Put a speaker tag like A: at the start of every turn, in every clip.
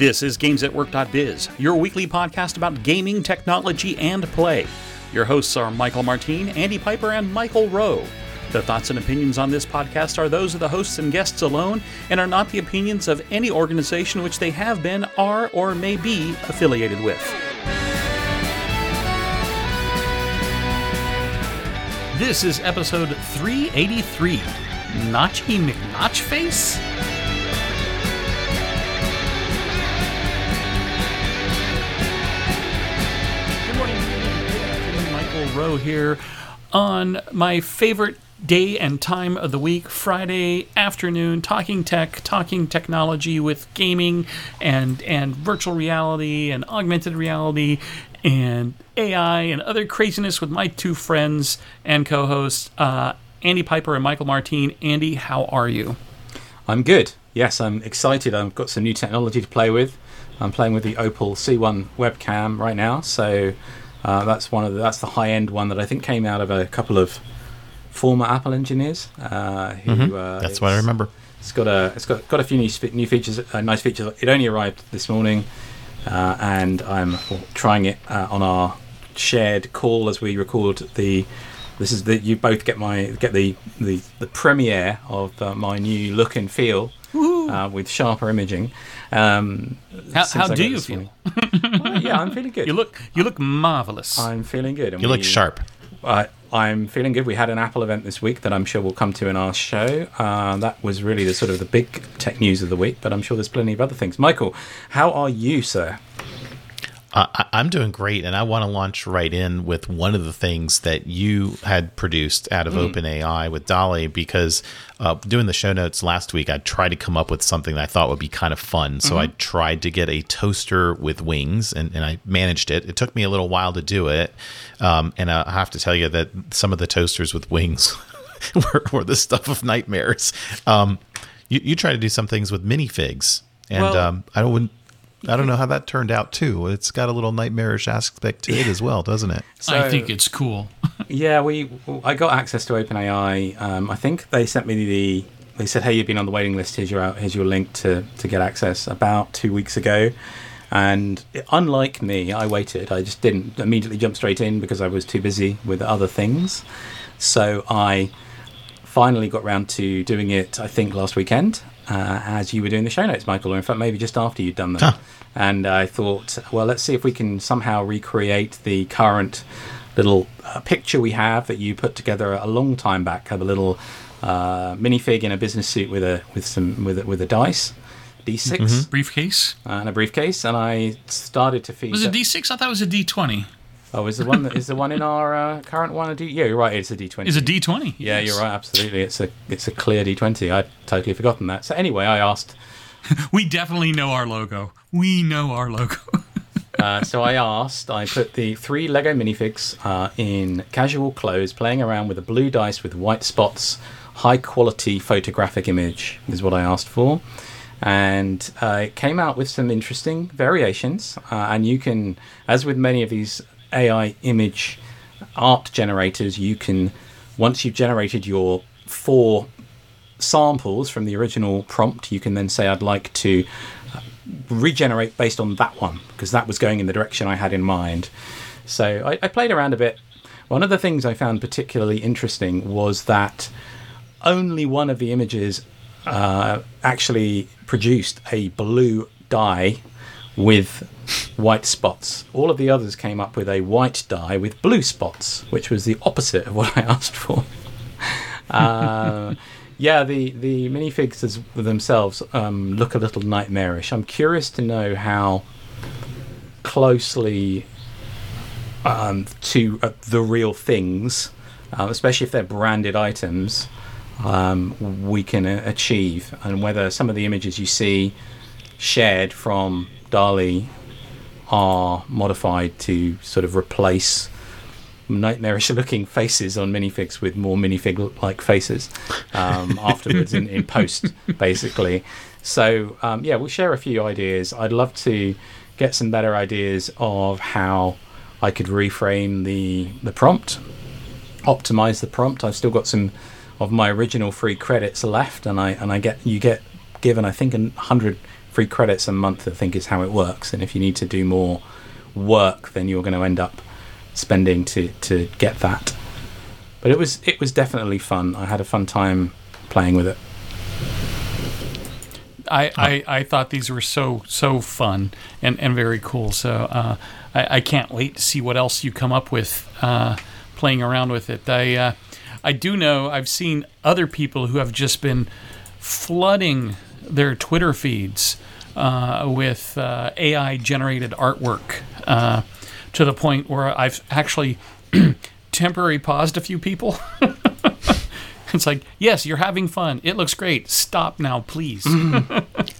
A: This is GamesAtWork.biz, your weekly podcast about gaming, technology, and play. Your hosts are Michael Martin, Andy Piper, and Michael Rowe. The thoughts and opinions on this podcast are those of the hosts and guests alone and are not the opinions of any organization which they have been, are, or may be affiliated with. This is episode 383 Notchy McNotchface? Rowe here on my favorite day and time of the week, Friday afternoon, talking tech, talking technology with gaming and and virtual reality and augmented reality and AI and other craziness with my two friends and co-hosts, uh, Andy Piper and Michael Martin. Andy, how are you?
B: I'm good. Yes, I'm excited. I've got some new technology to play with. I'm playing with the Opal C1 webcam right now, so uh, that's one of the, that's the high end one that I think came out of a couple of former Apple engineers. Uh, who,
C: Mhm.
B: uh,
C: That's what I remember.
B: It's got a it's got got a few new new features, uh, nice features. It only arrived this morning, uh, and I'm trying it uh, on our shared call as we record the. This is the you both get my get the the, the premiere of uh, my new look and feel uh, with sharper imaging. Um,
A: How, how do you feel?
B: yeah, I'm feeling good.
A: You look you look marvelous.
B: I'm feeling good. and
C: You look
B: we-
C: sharp.
B: uh, I'm feeling good. We had an Apple event this week that I'm sure we'll come to in our show. Uh, that was really the sort of the big tech news of the week, but I'm sure there's plenty of other things. Michael, how are you, sir?
C: Uh, I- I'm doing great, and I want to launch right in with one of the things that you had produced out of OpenAI with DALL-E, because uh, doing the show notes last week, I tried to come up with something that I thought would be kind of fun. So I tried to get a toaster with wings, and, and I managed it. It took me a little while to do it, um, and I have to tell you that some of the toasters with wings were, were the stuff of nightmares. Um, you, you try to do some things with minifigs, and
A: Well-
C: um, I don't. I don't know how that turned out too. It's got a little nightmarish aspect to it as well, doesn't it?
A: I think it's cool.
B: Yeah, we. I got access to OpenAI. Um, I think they sent me the. They said, "Hey, you've been on the waiting list. Here's your out. here's your link to to get access." About two weeks ago, and unlike me, I waited. I just didn't immediately jump straight in because I was too busy with other things. So I finally got round to doing it. I think last weekend, uh, as you were doing the show notes, Michael, or in fact maybe just after you'd done them.
C: Huh.
B: And I thought, well, let's see if we can somehow recreate the current little uh, picture we have that you put together a long time back of a little uh, minifig in a business suit with a with some with a, with a dice, d6
C: Mm-hmm.
A: Briefcase.
B: and a briefcase, and I started to feed.
A: Was it D six? I thought it was a D twenty.
B: Oh, is the one that is the one in our uh, current one a D? Yeah, you're right. It's a D20.
A: Is a D twenty?
B: Yeah, you're right. Absolutely, it's a it's a clear D20. I'd totally forgotten that. So anyway, I asked.
A: We definitely know our logo. We know our logo.
B: Uh, so I asked. I put the three Lego minifigs uh, in casual clothes, playing around with a blue dice with white spots. High quality photographic image is what I asked for, and uh, it came out with some interesting variations. Uh, and you can, as with many of these AI image art generators, you can once you've generated your four samples from the original prompt, you can then say, I'd like to uh, regenerate based on that one, because that was going in the direction I had in mind. So I, I played around a bit. One of the things I found particularly interesting was that only one of the images uh, actually produced a blue die with white spots. All of the others came up with a white die with blue spots, which was the opposite of what I asked for. uh, yeah, the the minifigs themselves um, look a little nightmarish. I'm curious to know how closely um, to uh, the real things, uh, especially if they're branded items, um, we can uh, achieve, and whether some of the images you see shared from DALL-E are modified to sort of replace nightmarish looking faces on minifigs with more minifig like faces um, afterwards in, in post basically. So um, yeah we'll share a few ideas. I'd love to get some better ideas of how i could reframe the the prompt optimize the prompt. I've still got some of my original free credits left and i and i get you get given i think a hundred free credits a month. I think is how it works. And if you need to do more work, then you're going to end up spending to to get that. But it was it was definitely fun. I had a fun time playing with it.
A: I, I, I thought these were so so fun and, and very cool. So uh, I, I can't wait to see what else you come up with uh, playing around with it. I uh, I do know I've seen other people who have just been flooding their Twitter feeds with uh, AI generated artwork uh, to the point where I've actually temporary paused a few people. It's like, yes, you're having fun. It looks great. Stop now, please.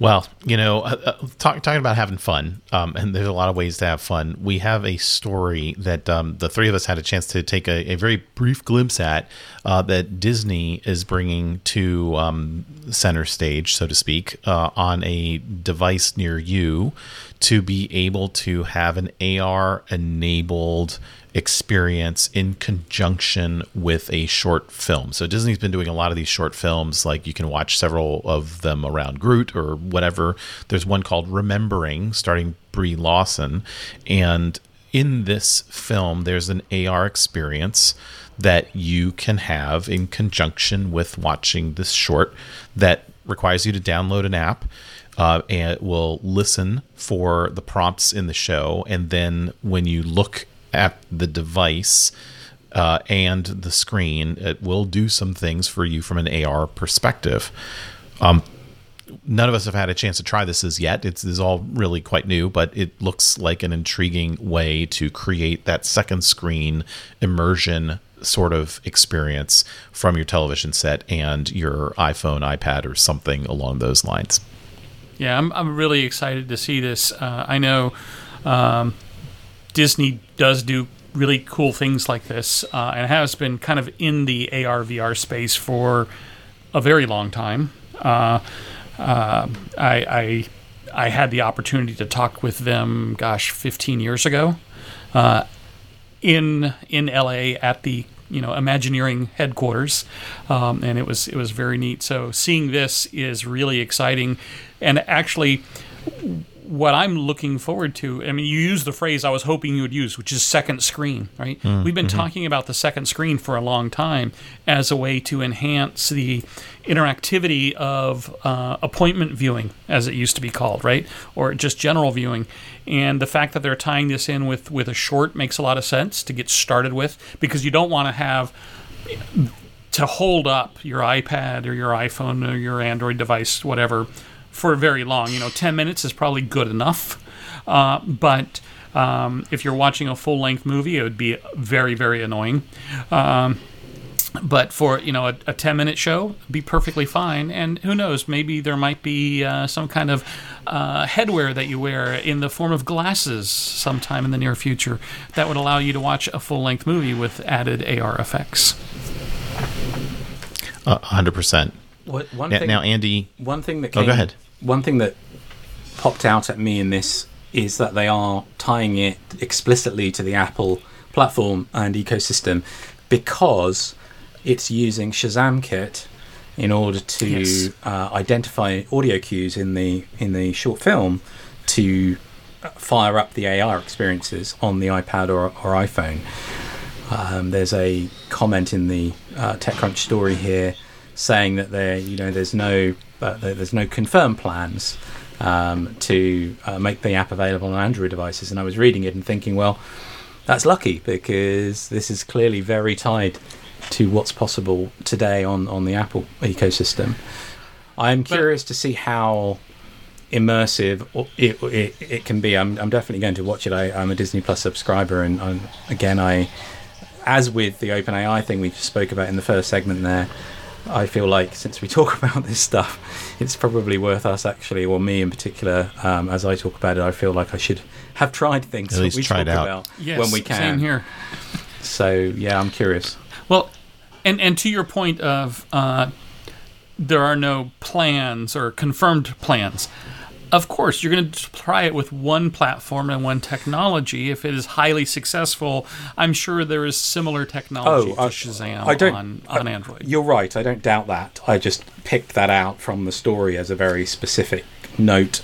C: Well, you know, uh, uh, talk, talking about having fun, um, and there's a lot of ways to have fun. We have a story that um, the three of us had a chance to take a, a very brief glimpse at uh, that Disney is bringing to um, center stage, so to speak, uh, on a device near you to be able to have an AR enabled experience in conjunction with a short film. So Disney's been doing a lot of these short films, like you can watch several of them around Groot or whatever. There's one called Remembering, starting Brie Larson, and in this film, there's an AR experience that you can have in conjunction with watching this short that requires you to download an app. Uh, and it will listen for the prompts in the show. And then when you look at the device uh, and the screen, it will do some things for you from an AR perspective. Um, none of us have had a chance to try this as yet. It's, all really quite new, but it looks like an intriguing way to create that second screen immersion sort of experience from your television set and your iPhone, iPad, or something along those lines.
A: Yeah, I'm, I'm really excited to see this. Uh, I know um, Disney does do really cool things like this uh, and has been kind of in the AR VR space for a very long time. Uh, uh, I, I, I had the opportunity to talk with them, gosh, 15 years ago, uh, in in LA at the you know Imagineering headquarters, um, and it was it was very neat. So seeing this is really exciting, and actually what I'm looking forward to, I mean, you use the phrase I was hoping you would use, which is second screen, right?
C: Mm,
A: We've been
C: mm-hmm.
A: talking about the second screen for a long time as a way to enhance the interactivity of uh, appointment viewing, as it used to be called, right? Or just general viewing. And the fact that they're tying this in with, with a short makes a lot of sense to get started with because you don't want to have to hold up your iPad or your iPhone or your Android device, whatever, for very long. You know, 10 minutes is probably good enough. Uh, but um, if you're watching a full length movie, it would be very, very annoying. Um, but for you know a, a 10 minute show be perfectly fine and who knows maybe there might be uh, some kind of uh, headwear that you wear in the form of glasses sometime in the near future that would allow you to watch a full length movie with added ar effects
C: Uh, 100%.
B: What, one
C: Now,
B: thing,
C: now, Andy,
B: one thing that
C: Oh, go ahead.
B: One thing that popped out at me in this is that they are tying it explicitly to the Apple platform and ecosystem because it's using Shazam Kit in order to
A: Yes.
B: uh, identify audio cues in the in the short film to fire up the AR experiences on the iPad or, or iPhone. Um, there's a comment in the uh, TechCrunch story here saying that there, you know, there's no, there- there's no confirmed plans um, to uh, make the app available on Android devices. And I was reading it and thinking, well, that's lucky because this is clearly very tied to what's possible today on on the Apple ecosystem. I'm curious to see how immersive it, it, it can be. I'm, I'm definitely going to watch it. I, I'm a Disney Plus subscriber, and i again, I, as with the OpenAI thing we spoke about in the first segment there, I feel like since we talk about this stuff, it's probably worth us actually, or me in particular, um, as I talk about it, I feel like I should have tried things
C: At
B: that
C: least
B: we
C: try
B: talk
C: out.
B: about
A: yes
B: when we can.
A: same here
B: So yeah, I'm curious.
A: Well, and and to your point of uh, there are no plans or confirmed plans. Of course, you're going to try it with one platform and one technology. If it is highly successful, I'm sure there is similar technology
B: Oh,
A: to
B: I-
A: Shazam
B: I don't-
A: on, on Android.
B: You're right. I don't doubt that. I just picked that out from the story as a very specific note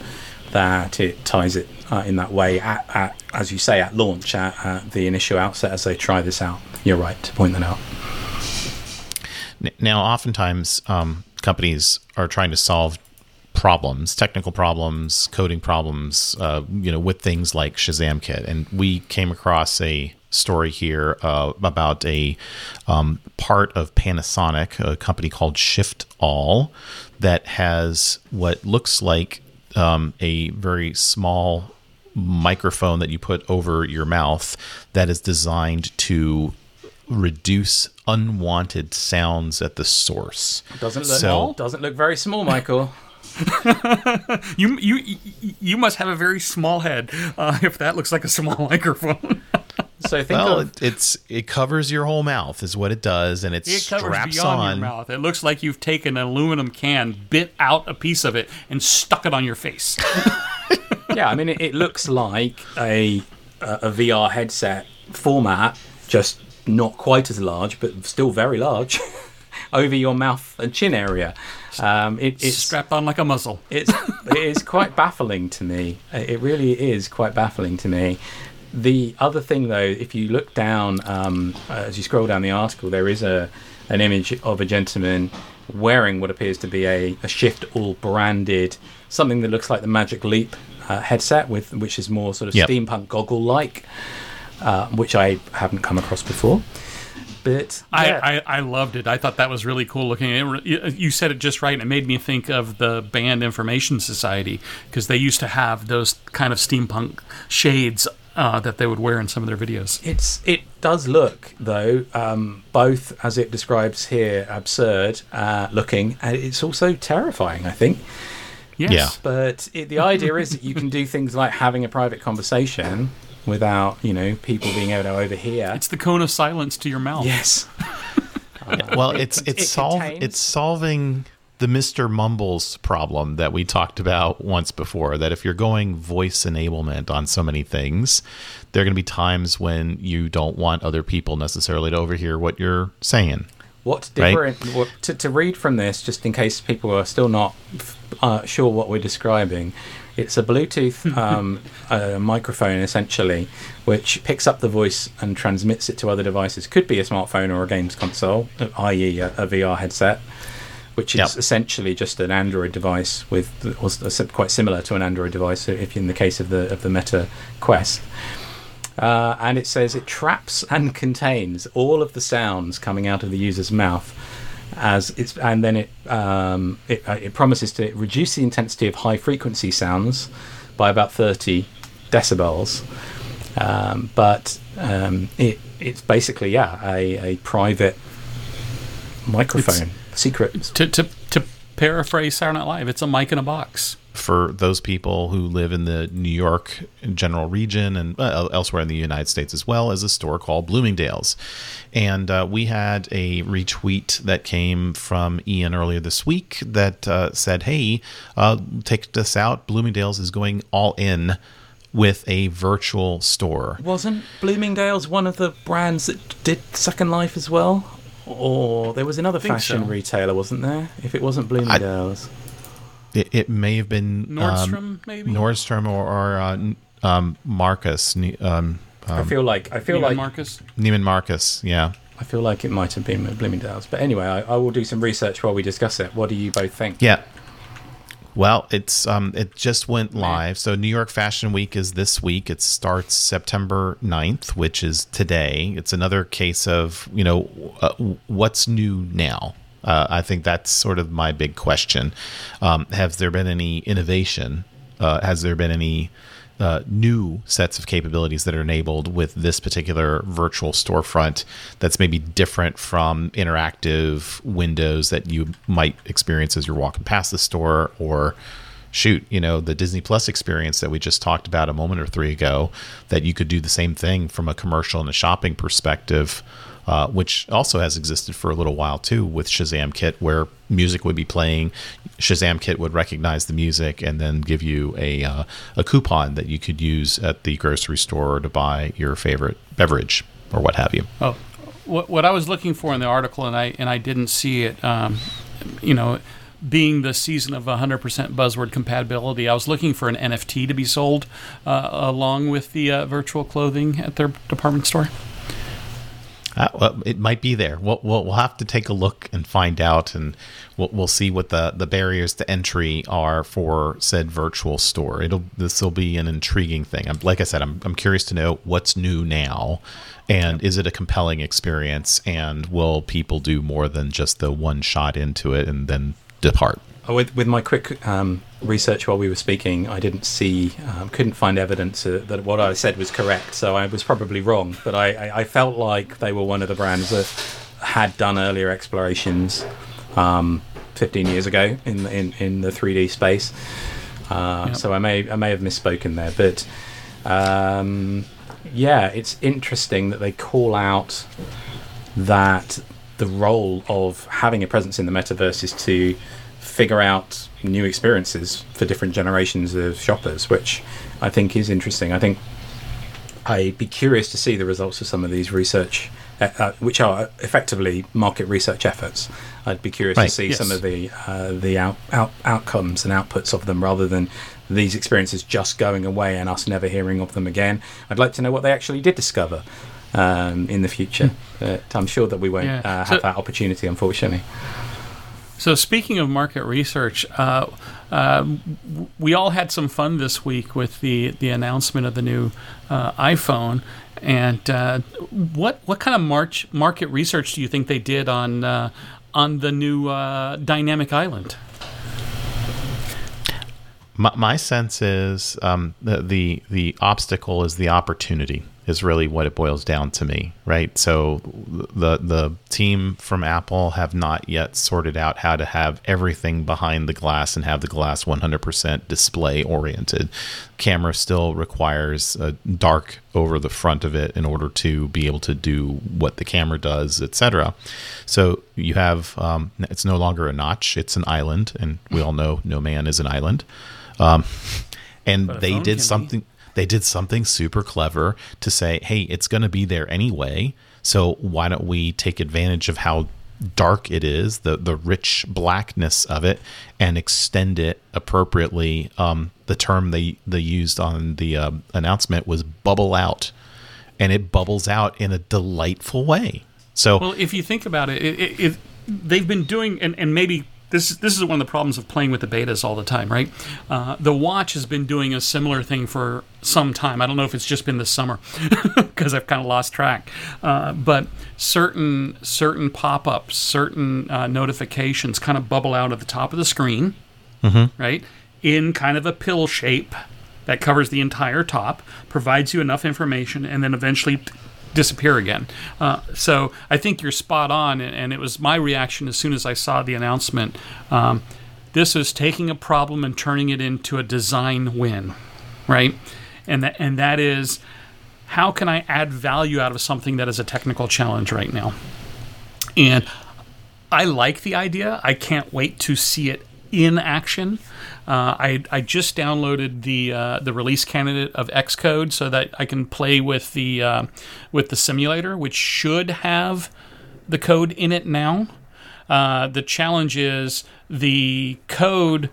B: that it ties it uh, in that way. At, at as you say, at launch, at, at the initial outset, as they try this out. You're right to point that out.
C: Now, oftentimes, um, companies are trying to solve problems, technical problems, coding problems, uh, you know, with things like Shazam Kit. And we came across a story here uh, about a um, part of Panasonic, a company called Shift All, that has what looks like um, a very small microphone that you put over your mouth that is designed to reduce unwanted sounds at the source.
B: Doesn't look
C: So-
B: doesn't look very small, Michael.
A: You you you must have a very small head uh, if that looks like a small microphone.
B: So I think
C: Well,
B: of
C: it, it's it covers your whole mouth is what it does, and it,
A: It covers
C: straps
A: beyond
C: on.
A: your mouth. It looks like you've taken an aluminum can, bit out a piece of it, and stuck it on your face.
B: yeah. I mean, it, it looks like a a a VR headset format, just not quite as large, but still very large, over your mouth and chin area. Um, it,
A: It's
B: it's
A: strapped on like a muzzle.
B: it's it is quite baffling to me. It really is quite baffling to me. The other thing, though, if you look down um, as you scroll down the article, there is a an image of a gentleman wearing what appears to be a, a Shift All branded something that looks like the Magic Leap uh, headset, with which is more sort of
C: Yep.
B: steampunk goggle like, uh, which I haven't come across before. But yeah.
A: I, I, I loved it. I thought that was really cool looking. It, you- you said it just right. and It made me think of the Band Information Society because they used to have those kind of steampunk shades uh, that they would wear in some of their videos.
B: It's it does look though um, both as it describes here absurd uh, looking and it's also terrifying I think
A: Yes.
C: Yeah.
B: but it, the idea is that you can do things like having a private conversation without you know people being able to overhear
A: It's the cone of silence to your mouth.
B: yes
C: well, it's it's
B: it
C: solve
B: contains-
C: it's solving the Mr. Mumbles problem that we talked about once before. That if you're going voice enablement on so many things, there are going to be times when you don't want other people necessarily to overhear what you're saying.
B: What's
C: Right.
B: different what, to, to read from this, just in case people are still not uh, sure what we're describing? It's a Bluetooth um, uh, microphone essentially, which picks up the voice and transmits it to other devices. Could be a smartphone or a games console, i.e., a, a VR headset, which is
C: Yep.
B: essentially just an Android device with, or quite similar to an Android device if in the case of the of the Meta Quest. Uh, and it says it traps and contains all of the sounds coming out of the user's mouth as it's and then it um, it, uh, it promises to reduce the intensity of high frequency sounds by about 30 decibels. Um, but um, it it's basically yeah a, a private microphone. Secret.
A: To, to, to paraphrase Saturday Night Live, it's a mic in a box.
C: For those people who live in the New York general region and uh, elsewhere in the United States as well, is a store called Bloomingdale's. And uh, we had a retweet that came from Ian earlier this week that uh, said, Hey, uh, take this out. Bloomingdale's is going all in with a virtual store.
B: Wasn't Bloomingdale's one of the brands that did Second Life as well? Or there was another fashion
A: so.
B: retailer, wasn't there? If it wasn't Bloomingdale's.
C: It, it may have been
A: Nordstrom,
C: um,
A: maybe?
C: Nordstrom or, or uh, um, Marcus, Ne- um,
B: I feel like I feel
A: Neiman
B: like
A: Marcus.
C: Neiman Marcus. Yeah.
B: I feel like it might have been Bloomingdale's. But anyway, I, I will do some research while we discuss it. What do you both think?
C: Yeah. Well, it's um it just went live. So New York Fashion Week is this week. It starts September 9th, which is today. It's another case of, you know, uh, what's new now? Uh, I think that's sort of my big question. Um, has there been any innovation? Uh, has there been any uh, new sets of capabilities that are enabled with this particular virtual storefront that's maybe different from interactive windows that you might experience as you're walking past the store or shoot you know the disney plus experience that we just talked about a moment or three ago that you could do the same thing from a commercial and a shopping perspective uh, which also has existed for a little while too with Shazam Kit, where music would be playing. Shazam Kit would recognize the music and then give you a uh, a coupon that you could use at the grocery store to buy your favorite beverage or what have you.
A: Oh, what, what I was looking for in the article, and I and I didn't see it. Um, you know, being the season of 100% buzzword compatibility, I was looking for an NFT to be sold uh, along with the uh, virtual clothing at their department store.
C: Uh, well, it might be there. We'll, we'll, we'll have to take a look and find out, and we'll, we'll see what the, the barriers to entry are for said virtual store. It'll this will be an intriguing thing. I'm, like I said, I'm I'm curious to know what's new now, and is it a compelling experience, and will people do more than just the one shot into it and then depart?
B: Uh, With, with my quick um, research while we were speaking, I didn't see, um, couldn't find evidence uh, that what I said was correct. So I was probably wrong. But I, I, I felt like they were one of the brands that had done earlier explorations um, 15 years ago in in, in the 3D space. Uh,
A: Yep.
B: So I may I may have misspoken there, but um, yeah, it's interesting that they call out that the role of having a presence in the metaverse is to figure out new experiences for different generations of shoppers, which I think is interesting. I think I'd be curious to see the results of some of these research, uh, uh, which are effectively market research efforts. I'd be curious
C: Right,
B: to see
A: yes.
B: some of the uh, the out, out, outcomes and outputs of them, rather than these experiences just going away and us never hearing of them again. I'd like to know what they actually did discover um, in the future. but I'm sure that we won't
A: Yeah.
B: uh, have
A: So-
B: that opportunity, unfortunately.
A: So speaking of market research, uh, uh, we all had some fun this week with the the announcement of the new uh, iPhone. And uh, what what kind of march, market research do you think they did on uh, on the new uh, dynamic island?
C: My, my sense is um, the, the the obstacle is the opportunity is really what it boils down to me, right? So the the team from Apple have not yet sorted out how to have everything behind the glass and have the glass 100% display oriented. Camera still requires a dark over the front of it in order to be able to do what the camera does, etc. So you have um, it's no longer a notch; it's an island, and we all know no man is an island. Um, and they did
A: be.
C: They did something super clever to say, "Hey, it's going to be there anyway. So why don't we take advantage of how dark it is, the the rich blackness of it, and extend it appropriately?" Um, the term they they used on the uh, announcement was "bubble out," and it bubbles out in a delightful way. So
A: Well, if you think about it, it, it, it they've been doing, and, and maybe this this is one of the problems of playing with the betas all the time, right? Uh, the watch has been doing a similar thing for some time. I don't know if it's just been this summer because I've kind of lost track. Uh, but certain certain pop ups, certain uh, notifications, kind of bubble out at the top of the screen, right? In kind of a pill shape that covers the entire top, provides you enough information, and then eventually disappear again. Uh, so I think you're spot on, and, and it was my reaction as soon as I saw the announcement. Um, this is taking a problem and turning it into a design win, right? And that and that is how can I add value out of something that is a technical challenge right now? And I like the idea. I can't wait to see it in action. Uh, I, I just downloaded the uh, the release candidate of Xcode so that I can play with the uh, with the simulator, which should have the code in it now. Uh, the challenge is the code,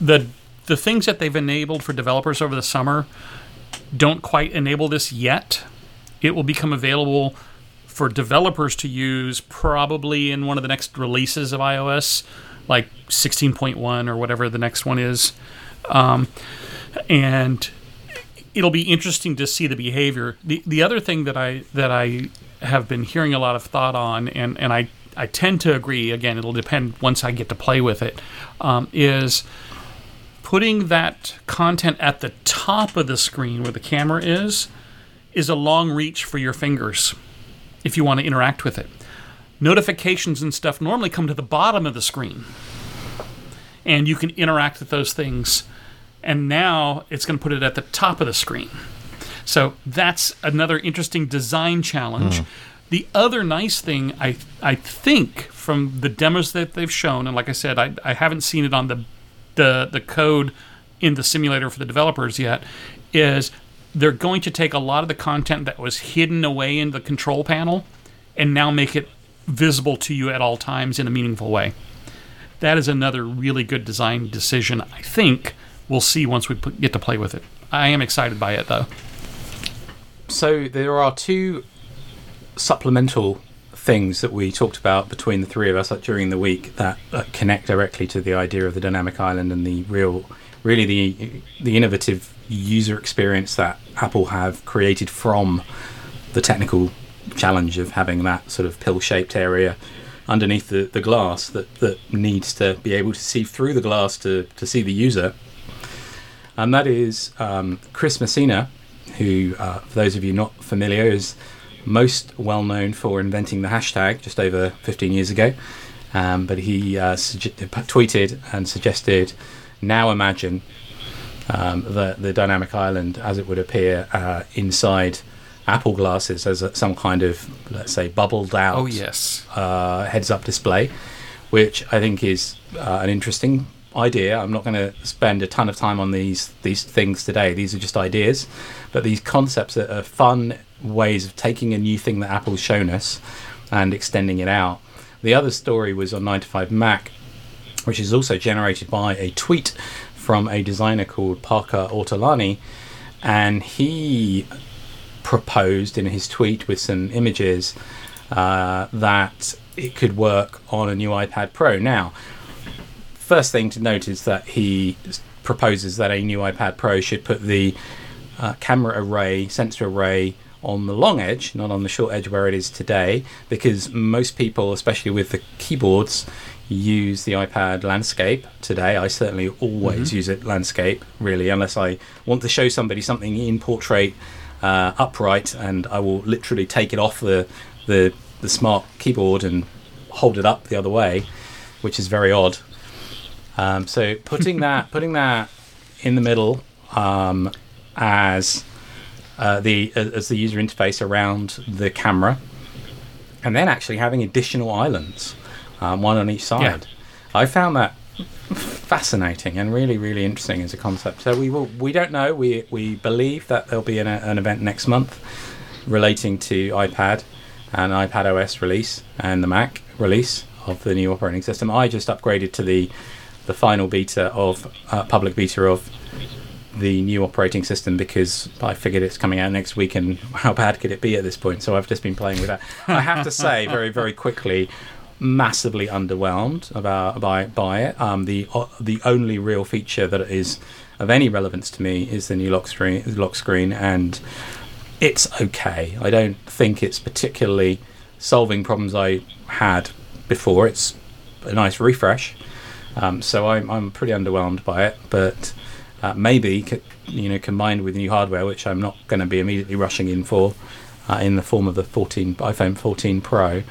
A: the the things that they've enabled for developers over the summer don't quite enable this yet. It will become available for developers to use probably in one of the next releases of iOS, like 16.1 or whatever the next one is. Um, and it'll be interesting to see the behavior. The the other thing that I that I have been hearing a lot of thought on, and and I I tend to agree. Again, it'll depend once I get to play with it. Um, is putting that content at the top of the screen where the camera is is a long reach for your fingers if you want to interact with it. Notifications and stuff normally come to the bottom of the screen, and you can interact with those things. And now it's going to put it at the top of the screen. So that's another interesting design challenge. Hmm. The other nice thing, I I think, from the demos that they've shown, and like I said, I, I haven't seen it on the the the code in the simulator for the developers yet, is they're going to take a lot of the content that was hidden away in the control panel and now make it visible to you at all times in a meaningful way. That is another really good design decision, I think. We'll see once we put, get to play with it. I am excited by it, though.
B: So there are two supplemental things that we talked about between the three of us during the week that uh, connect directly to the idea of the dynamic island and the real, really the the innovative user experience that Apple have created from the technical challenge of having that sort of pill-shaped area underneath the, the glass that, that needs to be able to see through the glass to, to see the user. And that is um, Chris Messina, who, uh, for those of you not familiar, is most well known for inventing the hashtag just over 15 years ago. Um, but he uh, suge- tweeted and suggested now imagine um, the, the dynamic island as it would appear uh, inside Apple glasses as a, some kind of, let's say, bubbled out
A: Oh, yes.
B: uh, heads up display, which I think is uh, an interesting idea. I'm not going to spend a ton of time on these these things today. These are just ideas, but these concepts are, are fun ways of taking a new thing that Apple's shown us and extending it out. The other story was on 9 to 5 Mac, which is also generated by a tweet from a designer called Parker Ortolani, and he proposed in his tweet with some images uh, that it could work on a new iPad Pro. Now, first thing to note is that he proposes that a new iPad Pro should put the uh, camera array, sensor array on the long edge, not on the short edge where it is today, because most people, especially with the keyboards, use the iPad landscape today. I certainly always use it landscape, really, unless I want to show somebody something in portrait uh, upright, and I will literally take it off the, the the smart keyboard and hold it up the other way, which is very odd. Um, so putting that putting that in the middle um, as uh, the as the user interface around the camera, and then actually having additional islands, um, one on each side. I found that fascinating and really really interesting as a concept. So we will we don't know. We we believe that there'll be an, an event next month relating to iPad and iPad OS release and the Mac release of the new operating system. I just upgraded to the the final beta of uh, public beta of the new operating system because I figured it's coming out next week and how bad could it be at this point? So I've just been playing with that. I have to say very very quickly massively underwhelmed about by by it. Um, the uh, the only real feature that is of any relevance to me is the new lock screen lock screen and it's okay. I don't think it's particularly solving problems I had before. It's a nice refresh, um, so I'm I'm pretty underwhelmed by it. But uh, maybe you know combined with new hardware, which I'm not going to be immediately rushing in for, uh, in the form of the 14 iPhone 14 Pro,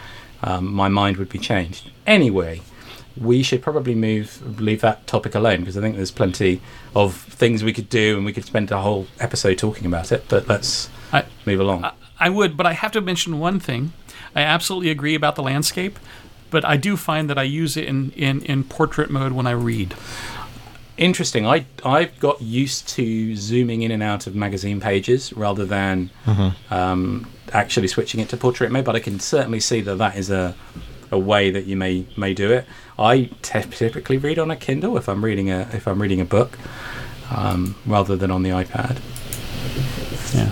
B: um, my mind would be changed. Anyway. We should probably move leave that topic alone because I think there's plenty of things we could do and we could spend a whole episode talking about it. But let's
A: I,
B: move along.
A: I- I would, but I have to mention one thing. I absolutely agree about the landscape, but I do find that I use it in, in, in portrait mode when I read.
B: Interesting. I I've got used to zooming in and out of magazine pages rather than um, actually switching it to portrait mode. But I can certainly see that that is a a way that you may may do it. I te- typically read on a Kindle if I'm reading a if I'm reading a book um, rather than on the iPad.
A: Yeah.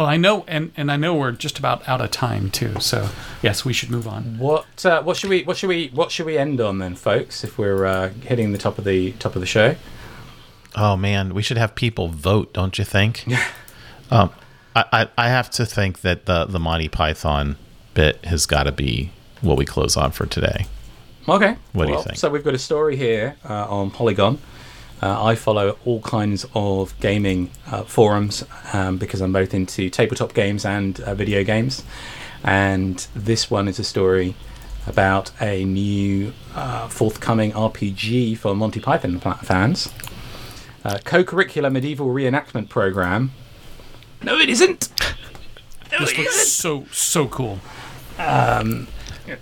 A: Well, I know, and, and I know we're just about out of time too. So yes, we should move on.
B: What uh, what should we what should we what should we end on then, folks? If we're uh, hitting the top of the top of the show.
C: Oh man, we should have people vote, don't you think? um, I, I I have to think that the the Monty Python bit has got to be what we close on for today.
B: Okay.
C: What do you think?
B: So we've got a story here uh, on Polygon. Uh, I follow all kinds of gaming uh, forums um, because I'm both into tabletop games and uh, video games. And this one is a story about a new uh, forthcoming RPG for Monty Python fans. Uh, co-curricular medieval reenactment program. No, it isn't. No,
A: This
B: it
A: looks
B: isn't.
A: so so cool.
B: um,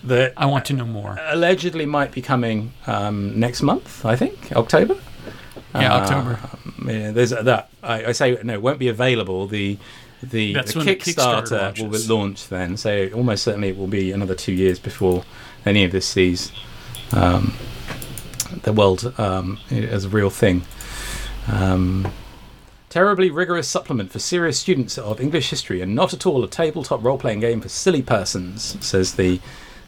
B: that
A: I want to know more.
B: allegedly might be coming um, next month. I think October.
A: Yeah,
B: Uh,
A: October.
B: Yeah, there's that. I, I say no, it won't be available. The the, the Kickstarter,
A: Kickstarter
B: will be launched then. So almost certainly it will be another two years before any of this sees um, the world um, as a real thing. Um, terribly rigorous supplement for serious students of English history and not at all a tabletop role playing game for silly persons, says the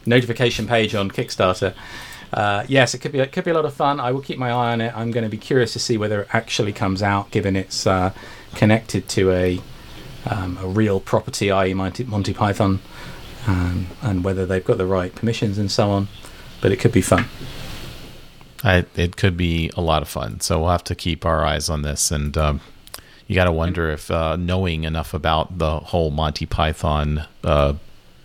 B: notification page on Kickstarter. Uh, yes, it could be it could be a lot of fun. I will keep my eye on it. I'm going to be curious to see whether it actually comes out, given it's uh, connected to a um, a real property, i.e., Monty, Monty Python, um, and whether they've got the right permissions and so on. But it could be fun.
C: I, it could be a lot of fun. So we'll have to keep our eyes on this. And um, you got to wonder if uh, knowing enough about the whole Monty Python uh,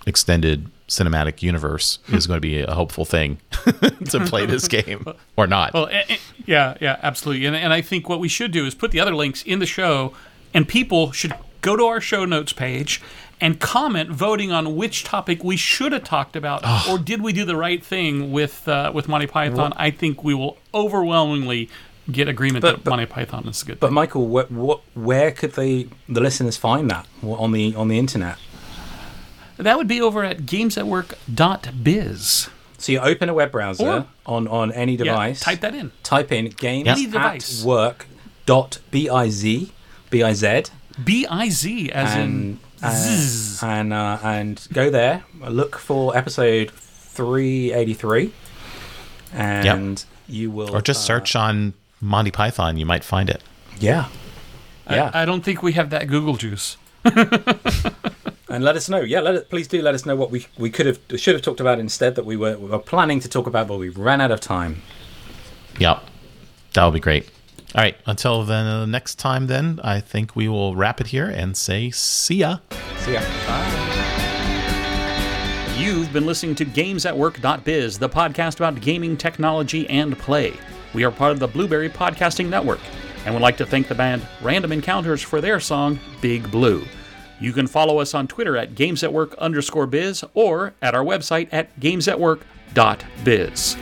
C: extended cinematic universe is going to be a hopeful thing to play this game or not.
A: Well, yeah, yeah, absolutely. And, and I think what we should do is put the other links in the show, and people should go to our show notes page and comment voting on which topic we should have talked about, or did we do the right thing with uh, with Monty Python? I think we will overwhelmingly get agreement
B: But-
A: that
B: but-
A: Monty Python is a good.
B: But
A: thing.
B: Michael, what, what, where could they the listeners find that What, on the on the internet?
A: That would be over at gamesatwork.biz.
B: So you open a web browser
A: Or-
B: on on any
A: Yeah,
B: device.
A: type that in.
B: type in games
A: Any
B: at
A: device.
B: work dot biz biz
A: B I Z as in
B: and uh, and uh, and go there. Look for episode three eighty three, and you will
C: or just
B: uh,
C: search on Monty Python. You might find it.
B: Yeah, yeah,
A: I, I don't think we have that Google juice.
B: and let us know. Yeah, let it, please do let us know what we we could have should have talked about instead that we were we were planning to talk about, but we ran out of time.
C: Yep. That would be great. All right. Until then, uh, next time, then, I think we will wrap it here and say see ya.
B: See ya. Bye.
A: You've been listening to GamesAtWork.biz, the podcast about gaming technology and play. We are part of the Blueberry Podcasting Network, and would like to thank the band Random Encounters for their song Big Blue. You can follow us on Twitter at GamesAtWork underscore biz or at our website at GamesAtWork.biz.